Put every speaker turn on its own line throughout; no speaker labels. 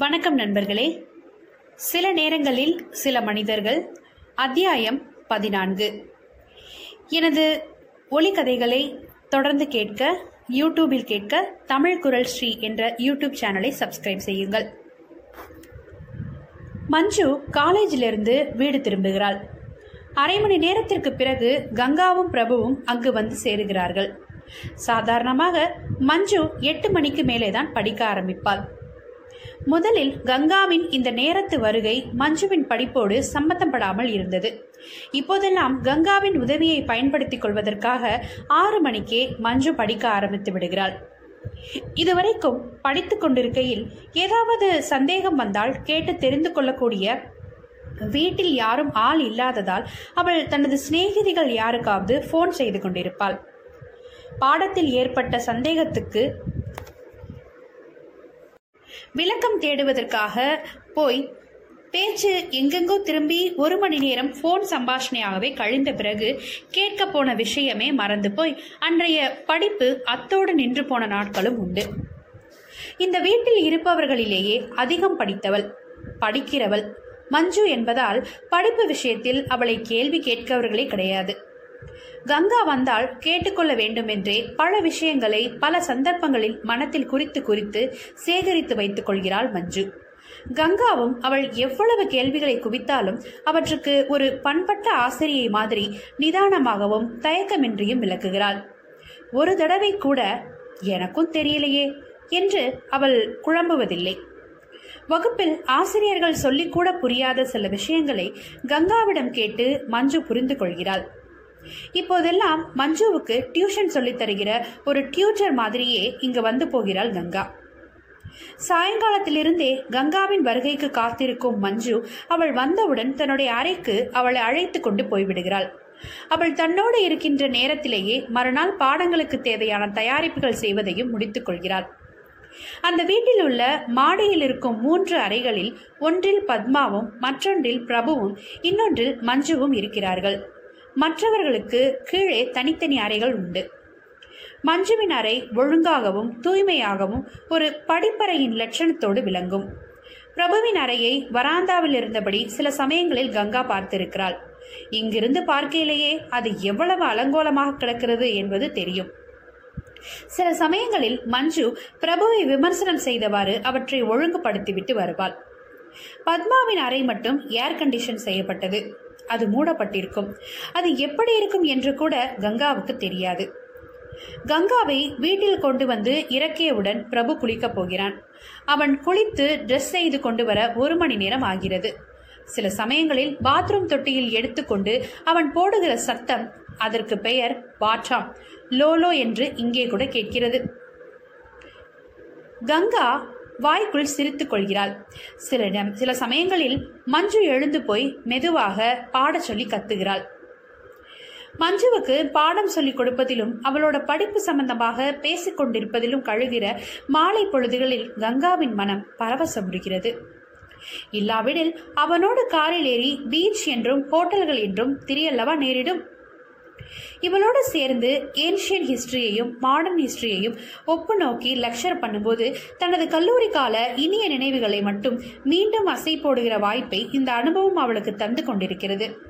வணக்கம் நண்பர்களே. சில நேரங்களில் சில மனிதர்கள் அத்தியாயம் பதினான்கு. எனது ஒலிக்கதைகளை தொடர்ந்து கேட்க யூடியூபில் கேட்க தமிழ் குரல் ஸ்ரீ என்ற யூடியூப் சேனலை சப்ஸ்கிரைப் செய்யுங்கள். மஞ்சு காலேஜிலிருந்து வீடு திரும்புகிறாள். அரை மணி நேரத்திற்கு பிறகு கங்காவும் பிரபுவும் அங்கு வந்து சேருகிறார்கள். சாதாரணமாக மஞ்சு எட்டு மணிக்கு மேலேதான் படிக்க ஆரம்பிப்பாள். முதலில் கங்காவின் இந்த நேரத்து வருகை மஞ்சுவின் படிப்போடு சம்பந்தப்படாமல் இருந்தது. இப்போதெல்லாம் கங்காவின் உதவியை பயன்படுத்திக் கொள்வதற்காக ஆறு மணிக்கே மஞ்சு படிக்க ஆரம்பித்து விடுகிறாள். இதுவரைக்கும் படித்துக் கொண்டிருக்கையில் ஏதாவது சந்தேகம் வந்தால் கேட்டு தெரிந்து கொள்ளக்கூடிய வீட்டில் யாரும் ஆள் இல்லாததால் அவள் தனது சிநேகிதிகள் யாருக்காவது ஃபோன் செய்து கொண்டிருப்பாள். பாடத்தில் ஏற்பட்ட சந்தேகத்துக்கு விளக்கம் தேடுவதற்காக போய் பேச்சு எங்கெங்கோ திரும்பி ஒரு மணி நேரம் போன் சம்பாஷணையாகவே கழிந்த பிறகு கேட்க போன விஷயமே மறந்து போய் அன்றைய படிப்பு அத்தோடு நின்று போன நாட்களும் உண்டு. இந்த வீட்டில் இருப்பவர்களிலேயே அதிகம் படித்தவள் படிக்கிறவள். மஞ்சு என்பதால் படிப்பு விஷயத்தில் அவளை கேள்வி கேட்கவர்களே கிடையாது. கங்கா வந்தால் கேட்டுக்கொள்ள வேண்டுமென்றே பல விஷயங்களை பல சந்தர்ப்பங்களில் மனத்தில் குறித்து குறித்து சேகரித்து வைத்துக் கொள்கிறாள் மஞ்சு. கங்காவும் அவள் எவ்வளவு கேள்விகளை குவித்தாலும் அவற்றுக்கு ஒரு பண்பட்ட ஆசிரியை மாதிரி நிதானமாகவும் தயக்கமின்றியும் விளக்குகிறாள். ஒரு தடவை கூட எனக்கும் தெரியலையே என்று அவள் குழம்புவதில்லை. வகுப்பில் ஆசிரியர்கள் சொல்லிக்கூட புரியாத சில விஷயங்களை கங்காவிடம் கேட்டு மஞ்சு புரிந்து கொள்கிறாள். இப்போதெல்லாம் மஞ்சுவுக்கு டியூஷன் சொல்லித் தருகிற ஒரு டியூட்டர் மாதிரியே இங்கு வந்து போகிறாள் கங்கா. சாயங்காலத்திலிருந்தே கங்காவின் வருகைக்கு காத்திருக்கும் மஞ்சு அவள் வந்தவுடன் தன்னுடைய அறைக்கு அவளை அழைத்து கொண்டு போய்விடுகிறாள். அவள் தன்னோடு இருக்கின்ற நேரத்திலேயே மறுநாள் பாடங்களுக்கு தேவையான தயாரிப்புகள் செய்வதையும் முடித்துக் கொள்கிறாள். அந்த வீட்டில் உள்ள மாடியில் இருக்கும் மூன்று அறைகளில் ஒன்றில் பத்மாவும் மற்றொன்றில் பிரபுவும் இன்னொன்றில் மஞ்சுவும் இருக்கிறார்கள். மற்றவர்களுக்கு கீழே தனித்தனி அறைகள் உண்டு. மஞ்சுவின் அறை ஒழுங்காகவும் தூய்மையாகவும் ஒரு படிப்பறையின் லட்சணத்தோடு விளங்கும். பிரபுவின் அறையை வராந்தாவில் இருந்தபடி சில சமயங்களில் கங்கா பார்த்திருக்கிறாள். இங்கிருந்து பார்க்கையிலேயே அது எவ்வளவு அலங்கோலமாக கிடக்கிறது என்பது தெரியும். சில சமயங்களில் மஞ்சு பிரபுவை விமர்சனம் செய்தவாறு அவற்றை ஒழுங்குபடுத்திவிட்டு வருவாள். பத்மாவின் அறை மட்டும் ஏர் கண்டிஷன் செய்யப்பட்டது. அது மூடப்பட்டிருக்கும். அது எப்படி இருக்கும் என்று கூட கங்காவுக்கு தெரியாது. கங்காவை வீட்டில் கொண்டு வந்து இறக்கியவுடன் பிரபு குளிக்கப் போகிறான். அவன் குளித்து ட்ரெஸ் செய்து கொண்டு வர ஒரு மணி நேரம் ஆகிறது. சில சமயங்களில் பாத்ரூம் தொட்டியில் எடுத்துக்கொண்டு அவன் போடுகிற சத்தம் அதற்கு பெயர் பாட்டாம் லோலோ என்று இங்கே கூட கேட்கிறது. கங்கா வாய்க்குள் சிரித்துக் கொள்கிறாள். சில இடம் சில சமயங்களில் மஞ்சு எழுந்து போய் மெதுவாக பாடச் சொல்லி கத்துகிறாள். மஞ்சுவுக்கு பாடம் சொல்லிக் கொடுப்பதிலும் அவளோட படிப்பு சம்பந்தமாக பேசிக் கொண்டிருப்பதிலும் கழுகிற மாலை பொழுதுகளில் கங்காவின் மனம் பரவசமுறுகிறது இல்லாவிடில் அவனோடு காரில் ஏறி பீச் என்றும் ஹோட்டல்கள் என்றும் திரியல்லவா நேரிடும்? இவளோட சேர்ந்து ஏன்ஷியன் ஹிஸ்டரியையும் மாடர்ன் ஹிஸ்டரியையும் ஒப்பு நோக்கி லெக்சர் பண்ணும்போது தனது கல்லூரி கால இனிய நினைவுகளை மட்டும் மீண்டும் அசை போடுகிற வாய்ப்பை இந்த அனுபவம் அவளுக்கு தந்து கொண்டிருக்கிறது.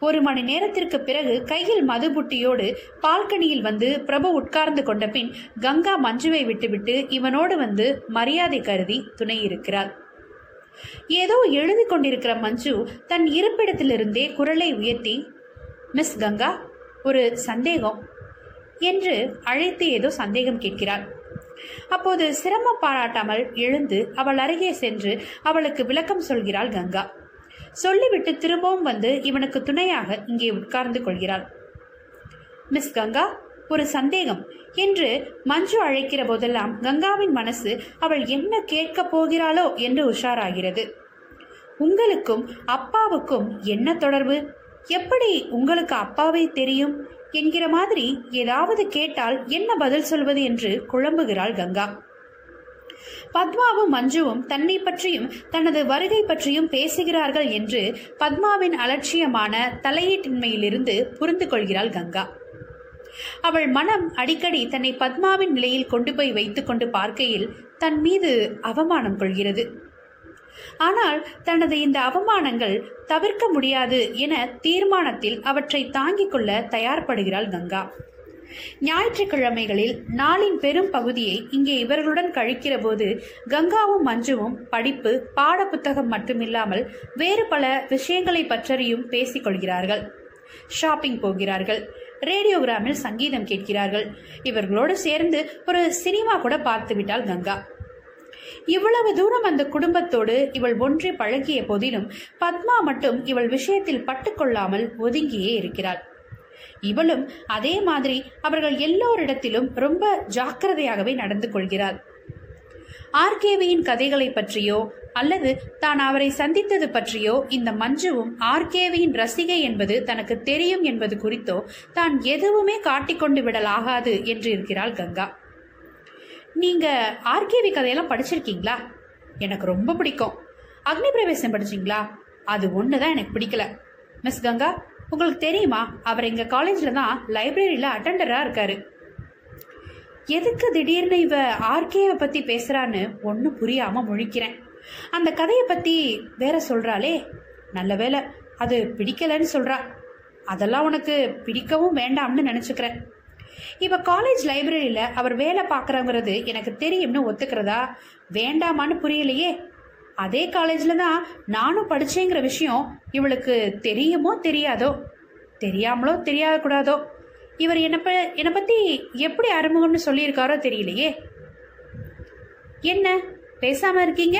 ஒரு மணி நேரத்திற்கு பிறகு கையில் மதுபுட்டியோடு பால்கனியில் வந்து பிரபு உட்கார்ந்து கொண்ட பின் கங்கா மஞ்சுவை விட்டுவிட்டு இவனோடு வந்து மரியாதை கருதி துணை இருக்கிறாள். ஏதோ எழுதி கொண்டிருக்கிற மஞ்சு தன் இருப்பிடத்திலிருந்தே குரலை உயர்த்தி மிஸ் கங்கா ஒரு சந்தேகம் என்று அழைத்து ஏதோ சந்தேகம் கேட்கிறாள். அப்போது சிரமம் பாராட்டாமல் எழுந்து அவள் அருகே சென்று அவளுக்கு விளக்கம் சொல்கிறாள் கங்கா. சொல்லிவிட்டு திரும்பவும் வந்து இவனுக்கு துணையாக இங்கே உட்கார்ந்து கொள்கிறாள். மிஸ் கங்கா ஒரு சந்தேகம் என்று மஞ்சு அழைக்கிற போதெல்லாம் கங்காவின் மனசு அவள் என்ன கேட்கப் போகிறாளோ என்று உஷாராகிறது. உங்களுக்கும் அப்பாவுக்கும் என்ன தொடர்பு? எப்படி உங்களுக்கு அப்பாவை தெரியும்? என்கிற மாதிரி ஏதாவது கேட்டால் என்ன பதில் சொல்வது என்று குழம்புகிறாள் கங்கா. பத்மாவும் மஞ்சுவும் தன்னை பற்றியும் தனது வருகை பற்றியும் பேசுகிறார்கள் என்று பத்மாவின் அலட்சியமான தலையீட்டின்மையிலிருந்து புரிந்து கொள்கிறாள் கங்கா. அவள் மனம் அடிக்கடி தன்னை பத்மாவின் நிலையில் கொண்டு போய் வைத்துக்கொண்டு பார்க்கையில் தன் மீது அவமானம் கொள்கிறது. ஆனால் தனது இந்த அவமானங்கள் தவிர்க்க முடியாது என தீர்மானத்தில் அவற்றை தாங்கிக் கொள்ள தயார்படுகிறாள் கங்கா. ஞாயிற்றுக்கிழமைகளில் நாளின் பெரும் பகுதியை இங்கே இவர்களுடன் கழிக்கிற போது கங்காவும் மஞ்சுவும் படிப்பு பாட புத்தகம் மட்டுமில்லாமல் வேறு பல விஷயங்களை பற்றியும் பேசிக் கொள்கிறார்கள். ஷாப்பிங் போகிறார்கள். ரேடியோகிராமில் சங்கீதம் கேட்கிறார்கள். இவர்களோடு சேர்ந்து ஒரு சினிமா கூட பார்த்துவிட்டாள் கங்கா. இவ்வளவு தூரம் அந்த குடும்பத்தோடு இவள் ஒன்றி பழகிய போதிலும் பத்மா மட்டும் இவள் விஷயத்தில் பட்டுக்கொள்ளாமல் ஒதுங்கியே இருக்கிறாள். இவளும் அதே மாதிரி அவர்கள் எல்லோரிடத்திலும் ரொம்ப ஜாக்கிரதையாகவே நடந்து கொள்கிறாள். ஆர்கேவியின் கதைகளை பற்றியோ அல்லது தான் அவரை சந்தித்தது பற்றியோ இந்த மஞ்சுவும் ஆர்கேவியின் ரசிகை என்பது தனக்கு தெரியும் என்பது குறித்தோ தான் எதுவுமே காட்டிக்கொண்டு விடலாகாது என்று இருக்கிறாள் கங்கா. நீங்க ஆர்கேவி கதையெல்லாம் படிச்சிருக்கீங்களா? எனக்கு ரொம்ப பிடிக்கும். அக்னி பிரவேசம் படிச்சீங்களா? அது ஒன்று தான் எனக்கு பிடிக்கல. மிஸ் கங்கா உங்களுக்கு தெரியுமா? அவர் எங்கள் காலேஜில் தான் லைப்ரரியில் அட்டெண்டராக இருக்காரு. எதுக்கு திடீர்னு இவ ஆர்கேவை பற்றி பேசுகிறான்னு ஒன்றும் புரியாமல் முழிக்கிறேன். அந்த கதையை பற்றி வேற சொல்கிறாளே நல்ல வேலை அது பிடிக்கலன்னு சொல்கிறா அதெல்லாம் உனக்கு பிடிக்கவும் வேண்டாம்னு நினச்சிக்கிறேன். இப்போ காலேஜ் லைப்ரரியில் அவர் வேலை பார்க்குறங்கிறது எனக்கு தெரியும்னு ஒத்துக்கிறதா? வேண்டாமான்னு புரியலையே. அதே காலேஜில் தான் நானும் படித்தேங்கிற விஷயம் இவளுக்கு தெரியுமோ தெரியாதோ? தெரியாமலோ தெரியாத கூடாதோ இவர் என்னை ப என்னை பற்றி எப்படி அறிமுகம்னு சொல்லியிருக்காரோ தெரியலையே. என்ன? பேசாமல் இருக்கீங்க?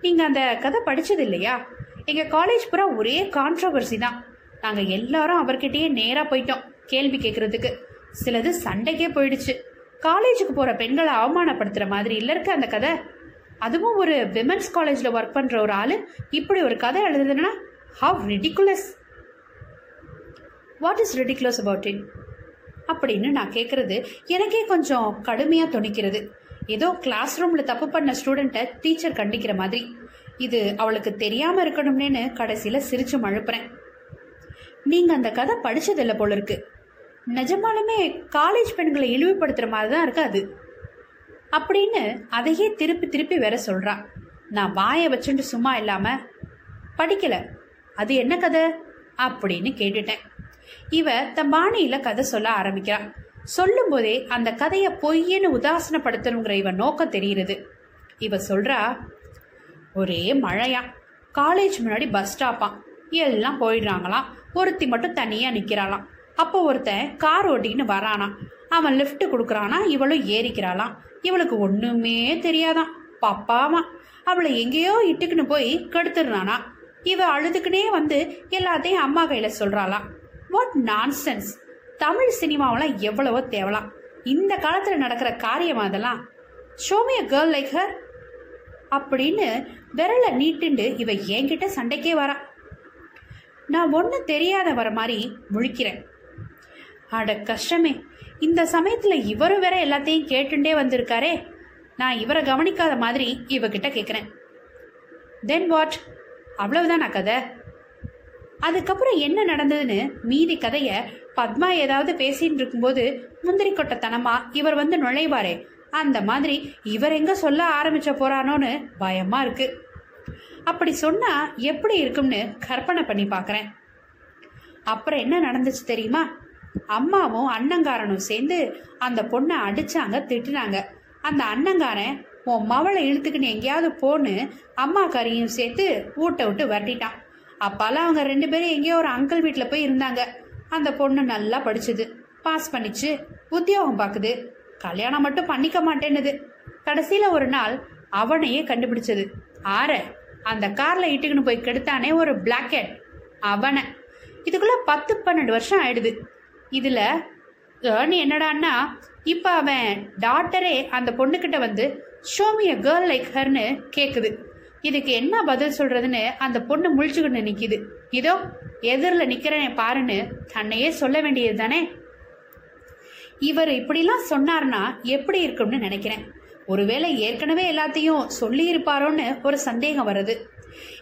நீங்கள் அந்த கதை படித்தது இல்லையா? எங்கள் காலேஜ் பூரா ஒரே கான்ட்ரவர்சி தான். நாங்கள் எல்லாரும் அவர்கிட்டயே நேராக போயிட்டோம் கேள்வி கேட்குறதுக்கு சிலது சண்டைக்கே போயிடுச்சு. காலேஜுக்கு போகிற பெண்களை அவமானப்படுத்துகிற மாதிரி இல்லை இருக்க அந்த கதை. அதுவும் ஒரு விமன்ஸ் காலேஜில் ஒர்க் பண்ணுற ஒரு ஆள் இப்படி ஒரு கதை எழுதுதுன்னா how ridiculous what is ridiculous about it அப்படின்னு நான் கேட்குறது எனக்கே கொஞ்சம் கடுமையாக துணிக்கிறது. ஏதோ கிளாஸ் ரூமில் தப்பு பண்ண ஸ்டூடெண்ட்டை டீச்சர் கண்டிக்கிற மாதிரி. இது அவளுக்கு தெரியாமல் இருக்கணும்னு கடைசியில் சிரிச்சு மழுப்புறேன். நீங்கள் அந்த கதை படிச்சதில்லை போல இருக்கு. நிஜமாலுமே காலேஜ் பெண்களை இழிவுபடுத்துகிற மாதிரி தான் இருக்கு அது. அப்படின்னு அதையே திருப்பி திருப்பி வேற சொல்றா. நான் வாயை வச்சுட்டு சும்மா இல்லாம படிக்கல அது என்ன கதை? அப்படின்னு கேட்டுட்டேன். இவ தன் பாணியில கதை சொல்ல ஆரம்பிக்கிறான் சொல்லும் போதே அந்த கதையை பொய்யன்னு உதாசனப்படுத்தணுங்கிற இவன் நோக்கம் தெரிகிறது. இவ சொல்றா ஒரே மழையா காலேஜ் முன்னாடி பஸ் ஸ்டாப்பாம் எல்லாம் போயிடுறாங்களாம் ஒருத்தி மட்டும் தனியா நிக்கிறாளாம் அப்போ ஒருத்தன் கார் ஓட்டிக்கின்னு வரானா அவன் லிஃப்ட் கொடுக்குறானா இவளும் ஏறிக்கிறாளாம். இவளுக்கு ஒண்ணுமே தெரியாதான் பப்பாமா அவளை எங்கேயோ இட்டுக்குன்னு போய் கெடுத்துடுறானா. இவ அழுதுக்குனே வந்து எல்லாத்தையும் அம்மா கையில சொல்றாளாம். வாட் நான்சென்ஸ் தமிழ் சினிமாவெல்லாம் எவ்வளவோ தேவலாம். இந்த காலத்துல நடக்கிற காரியம் அதெல்லாம். Show me a girl like her அப்படின்னு விரலை நீட்டுண்டு இவ என்கிட்ட சண்டைக்கே வரா. நான் ஒன்றும் தெரியாத வர மாதிரி முழிக்கிறேன். அட கஷ்டமே. இந்த சமயத்துல இவரும் வேற எல்லாத்தையும் கேட்டுண்டே வந்திருக்காரே. நான் இவரை கவனிக்காத மாதிரி இவகிட்ட கேட்குறேன் தென் வாட் அவ்வளவுதானா கதை? அதுக்கப்புறம் என்ன நடந்ததுன்னு மீதி கதைய பத்மா ஏதாவது பேசிட்டு இருக்கும்போது முந்திரி கொட்டத்தனமா இவர் வந்து நுழைவாரே. அந்த மாதிரி இவர் எங்க சொல்ல ஆரம்பிச்ச போறானோன்னு பயமா இருக்கு. அப்படி சொன்னா எப்படி இருக்கும்னு கற்பனை பண்ணி பார்க்குறேன் அப்புறம் என்ன நடந்துச்சு தெரியுமா? அம்மாவும் அண்ணங்காரனும் சேர்ந்து அந்த பொண்ணை அடிச்சாங்க திட்டுனாங்க. அந்த அண்ணங்காரன் உன் மவளை இழுத்துக்கின்னு எங்கேயாவது போன்னு அம்மாக்காரையும் சேர்த்து ஊட்ட விட்டு வரட்டிட்டான். அப்பால அவங்க ரெண்டு பேரும் எங்கேயோ ஒரு அங்கிள் வீட்டில் போய் இருந்தாங்க. அந்த பொண்ணு நல்லா படிச்சுது. பாஸ் பண்ணிச்சு. உத்தியோகம் பார்க்குது கல்யாணம் மட்டும் பண்ணிக்க மாட்டேன்னுது. கடைசியில் ஒரு நாள் அவனையே கண்டுபிடிச்சது. ஆற அந்த காரில் இட்டுக்குன்னு போய் கெடுத்தானே ஒரு பிளாக்கெட் அவனை. இதுக்குள்ளே பத்து பன்னெண்டு வருஷம் ஆயிடுது. இதில் ஏர்னி என்னடான்னா இப்போ அவன் டாக்டரே அந்த பொண்ணுக்கிட்ட வந்து show me a girl like ஹர்னு கேட்குது இதுக்கு என்ன பதில் சொல்கிறதுன்னு அந்த பொண்ணு முழிச்சுக்கிட்டு நிற்கிது இதோ எதிரில் நிற்கிறேன் பாருன்னு தன்னையே சொல்ல வேண்டியது தானே? இவர் இப்படிலாம் சொன்னார்னா எப்படி இருக்கும்னு நினைக்கிறேன். ஒருவேளை ஏற்கனவே எல்லாத்தையும் சொல்லியிருப்பாரோன்னு ஒரு சந்தேகம் வருது.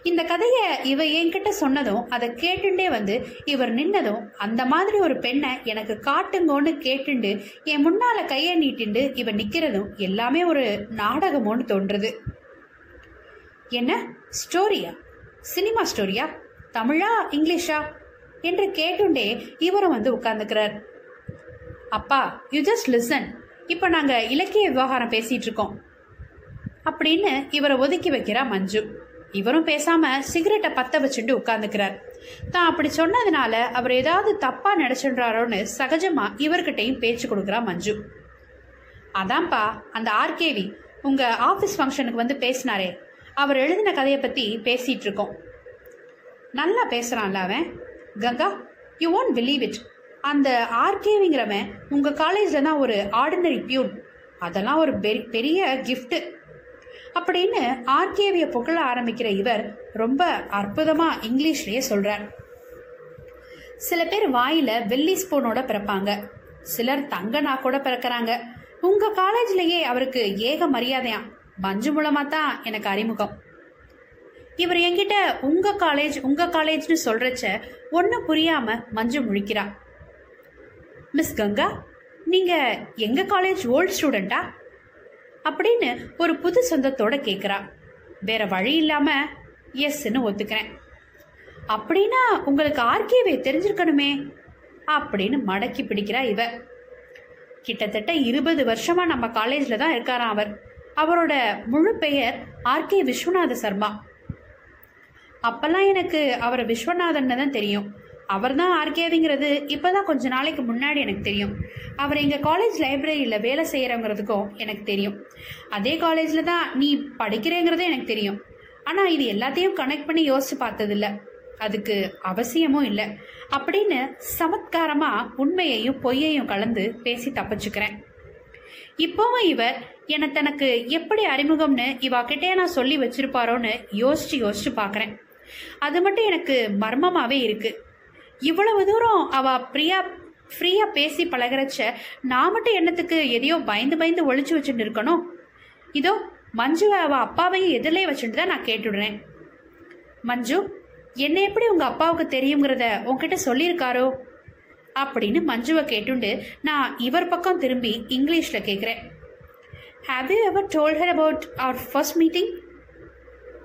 இந்த கதையை இவ என்கிட்ட சொன்னதும் அதை கேட்டுண்டே வந்து இவர் நின்னதும் அந்த மாதிரி ஒரு பெண்ணை எனக்கு காட்டுங்கோன்னு கேட்டுண்டு என் முன்னால கையை நீட்டிண்டு இவ நிக்கிறதும் எல்லாமே ஒரு நாடகமோன்னு தோன்றுது என்ன? ஸ்டோரியா? சினிமா ஸ்டோரியா? தமிழா? இங்கிலீஷா? என்று கேட்டுண்டே இவரும் வந்து உட்கார்ந்துக்கிறார். அப்பா யூ ஜஸ்ட் லிசன் இப்போ நாங்கள் இலக்கிய விவகாரம் பேசிகிட்டு இருக்கோம். அப்படின்னு இவரை ஒதுக்கி வைக்கிறா மஞ்சு. இவரும் பேசாம சிகரெட்டை பத்த வச்சுட்டு உட்கார்ந்துக்கிறார். தான் அப்படி சொன்னதுனால அவர் ஏதாவது தப்பா நினைச்சுன்றாரோன்னு சகஜமா இவர்கிட்டையும் பேச்சு கொடுக்குறா மஞ்சு. அதான்ப்பா அந்த ஆர்கேவி உங்க ஆஃபீஸ் ஃபங்க்ஷனுக்கு வந்து பேசினாரே. அவர் எழுதின கதையை பத்தி பேசிட்டு இருக்கோம். நல்லா பேசுறான்ல அவன். Ganga you won't believe it அந்த ஆர்கேவிங்கிறவன் உங்க காலேஜ்ல தான் ஒரு ஆர்டினரி பியூன் அதெல்லாம் ஒரு பெரி- பெரிய கிஃப்ட்டு அப்படின்னு ஆர்கேவிய புகழ ஆரம்பிக்கிற இவர் ரொம்ப அற்புதமா இங்கிலீஷ்லயே சொல்றார். சில பேர் வாயில வெள்ளி ஸ்பூனோட பிறப்பாங்க. சிலர் தங்க நாக்கோட பிறக்கறாங்க. உங்க காலேஜ்லயே அவருக்கு ஏக மரியாதையாம் மஞ்சு மூலமா தான் எனக்கு அறிமுகம். இவர் என்கிட்ட உங்க காலேஜ் உங்க காலேஜ்னு சொல்றச்ச ஒன்னும் புரியாம மஞ்சு முழிக்கிறா. மிஸ் கங்கா நீங்க எங்க காலேஜ் ஓல்ட் ஸ்டூடெண்டா? அப்படின்னு ஒரு புது சொந்தத்தோட கேக்குறா. வேற வழி இல்லாம எஸ்ன்னு ஒத்துக்கிறேன். அப்படின்னா உங்களுக்கு ஆர்கேவே தெரிஞ்சிருக்கணுமே அப்படின்னு மடக்கி பிடிக்கிறா இவ. கிட்டத்தட்ட இருபது வருஷமா நம்ம காலேஜில் தான் இருக்காராம் அவர். அவரோட முழு பெயர் ஆர்கே விஸ்வநாத சர்மா. அப்பெல்லாம் எனக்கு அவரை விஸ்வநாதன் தான் தெரியும். அவர் தான் ஆர்கேவிங்கிறது இப்போதான் கொஞ்ச நாளைக்கு முன்னாடி எனக்கு தெரியும். அவர் எங்கள் காலேஜ் லைப்ரரியில் வேலை செய்கிறவங்கிறதுக்கும் எனக்கு தெரியும். அதே காலேஜில் தான் நீ படிக்கிறேங்கிறதே எனக்கு தெரியும். ஆனால் இது எல்லாத்தையும் கனெக்ட் பண்ணி யோசிச்சு பார்த்ததில்ல. அதுக்கு அவசியமும் இல்லை. அப்படின்னு சமத்காரமாக உண்மையையும் பொய்யையும் கலந்து பேசி தப்பிச்சுக்கிறேன். இப்போவும் இவர் என்னை தனக்கு எப்படி அறிமுகம்னு இவா கிட்டே நான் சொல்லி வச்சிருப்பாரோன்னு யோசிச்சு யோசிச்சு பார்க்குறேன் அது மட்டும் எனக்கு மர்மமாகவே இருக்குது இவ்வளவு தூரம் அவ பிரியா ஃப்ரீயா பேசி பழகிறச்ச நான் மட்டும் என்னத்துக்கு எதையோ பயந்து பயந்து ஒழிச்சு வச்சுட்டு இருக்கணும்? இதோ மஞ்சுவை அவ அப்பாவையும் எதிரிலே வச்சுட்டு தான் நான் கேட்டுடுறேன். மஞ்சு என்னை எப்படி உங்க அப்பாவுக்கு தெரியுங்கிறத உங்ககிட்ட சொல்லியிருக்காரோ? அப்படின்னு மஞ்சுவை கேட்டுண்டு நான் இவர் பக்கம் திரும்பி இங்கிலீஷ்ல கேட்குறேன் have you ever told her about our first meeting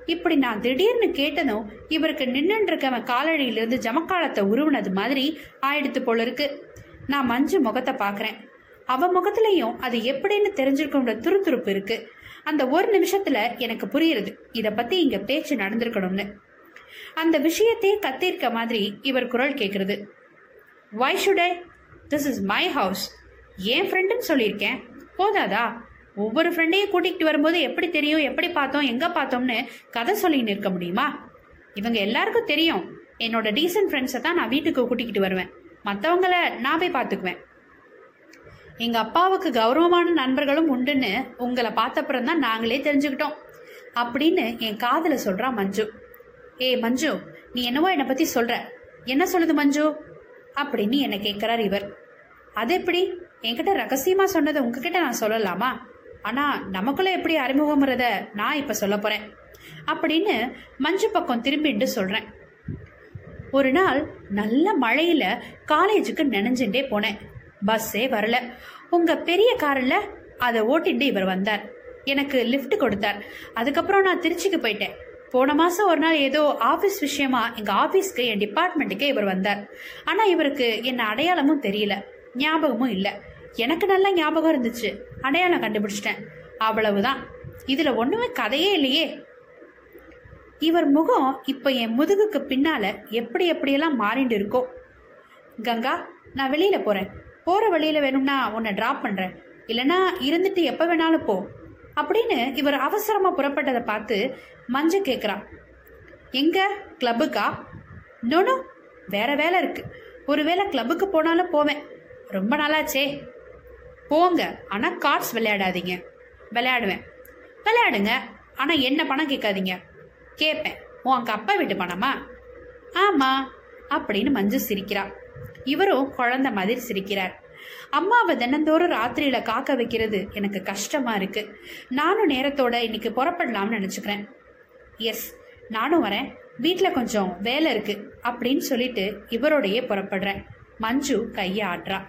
இப்படி நான் திடீர்னு கேட்டதும் இவருக்கு நின்னுட்டு காலடியிலிருந்து ஜமக்காலத்தை உருவினது மாதிரி ஆயிடுத்து போல இருக்கு. நான் மஞ்சு முகத்தை பார்க்குறேன். அவ முகத்திலையும் அது எப்படின்னு தெரிஞ்சிருக்குன்ற துருதுருப்பு இருக்கு. அந்த ஒரு நிமிஷத்துல எனக்கு புரியுறது இத பத்தி இங்க பேச்சு நடந்திருக்கணும்னு. அந்த விஷயத்தையே கத்திருக்க மாதிரி இவர் குரல் கேட்கறது why should I this is my house என் ஃப்ரெண்டுன்னு சொல்லியிருக்கேன். போதாதா? ஒவ்வொரு ஃப்ரெண்டையும் கூட்டிகிட்டு வரும்போது எப்படி தெரியும் எப்படி பார்த்தோம் எங்கே பார்த்தோம்னு கதை சொல்லின்னு இருக்க முடியுமா? இவங்க எல்லாருக்கும் தெரியும். என்னோட டீசன்ட் ஃப்ரெண்ட்ஸை தான் நான் வீட்டுக்கு கூட்டிக்கிட்டு வருவேன். மற்றவங்கள நான் போய் பார்த்துக்குவேன். எங்கள் அப்பாவுக்கு கௌரவமான நண்பர்களும் உண்டுன்னு உங்களை பார்த்தப்புறம் தான் நாங்களே தெரிஞ்சுக்கிட்டோம். அப்படின்னு என் காதில் சொல்கிறா மஞ்சு. ஏய் மஞ்சு நீ என்னவோ என்னை பற்றி சொல்கிற என்ன சொல்லுது மஞ்சு? அப்படின்னு என்னை கேட்குறார் இவர். அது எப்படி என்கிட்ட ரகசியமாக சொன்னதை உங்ககிட்ட நான் சொல்லலாமா? ஆனா நமக்குள்ள எப்படி அறிமுகம்ங்கிறத நான் இப்ப சொல்ல போறேன். அப்படின்னு மஞ்சு பக்கம் திரும்பிட்டு சொல்றேன். ஒரு நாள் நல்ல மழையில காலேஜுக்கு நினைஞ்சுட்டே போனேன். பஸ்ஸே வரல. உங்க பெரிய கார்ல அதை ஓட்டிட்டு இவர் வந்தார். எனக்கு லிஃப்ட் கொடுத்தார். அதுக்கப்புறம் நான் திருச்சிக்கு போயிட்டேன். போன மாசம் ஒரு நாள் ஏதோ ஆபீஸ் விஷயமா எங்க ஆபீஸ்க்கு என் டிபார்ட்மெண்ட்டுக்கே இவர் வந்தார். ஆனா இவருக்கு என்ன அடையாளமும் தெரியல. ஞாபகமும் இல்லை. எனக்கு நல்லா ஞாபகம் இருந்துச்சு. அடையாளம் கண்டுபிடிச்சிட்டேன். அவ்வளவுதான். இதுல ஒண்ணுமே கதையே இல்லையே. இவர் முகம் இப்ப என் முதுகுக்கு பின்னால எப்படி எப்படியெல்லாம் மாறிண்டு இருக்கோ. கங்கா நான் வெளியில போறேன். போற வழியில வேணும்னா உன்னை டிராப் பண்றேன். இல்லனா இருந்துட்டு எப்ப வேணாலும் போ. அப்படின்னு இவர் அவசரமா புறப்பட்டதை பார்த்து மஞ்ச கேக்குறான். எங்க? கிளப்புக்கா நோனோ வேற வேலை இருக்கு. ஒருவேளை கிளப்புக்கு போனாலும் போவேன். ரொம்ப நாளாச்சே. போங்க. ஆனா கார்ட்ஸ் விளையாடாதீங்க. விளையாடுவேன். விளையாடுங்க. ஆனா என்ன பணம் கேட்காதீங்க. கேட்பேன். உன் அங்க அப்பா வீட்டு பணமா? ஆமா. அப்படின்னு மஞ்சு சிரிக்கிறா. இவரும் குழந்தை மாதிரி சிரிக்கிறார். அம்மாவை தினந்தோறும் ராத்திரியில காக்க வைக்கிறது எனக்கு கஷ்டமா இருக்கு. நானும் நேரத்தோட இன்னைக்கு புறப்படலாம்னு நினைச்சுக்கிறேன். எஸ் நானும் வரேன். வீட்டில் கொஞ்சம் வேலை இருக்கு. அப்படின்னு சொல்லிட்டு இவரோடையே புறப்படுறேன். மஞ்சு கையை ஆட்டுறா.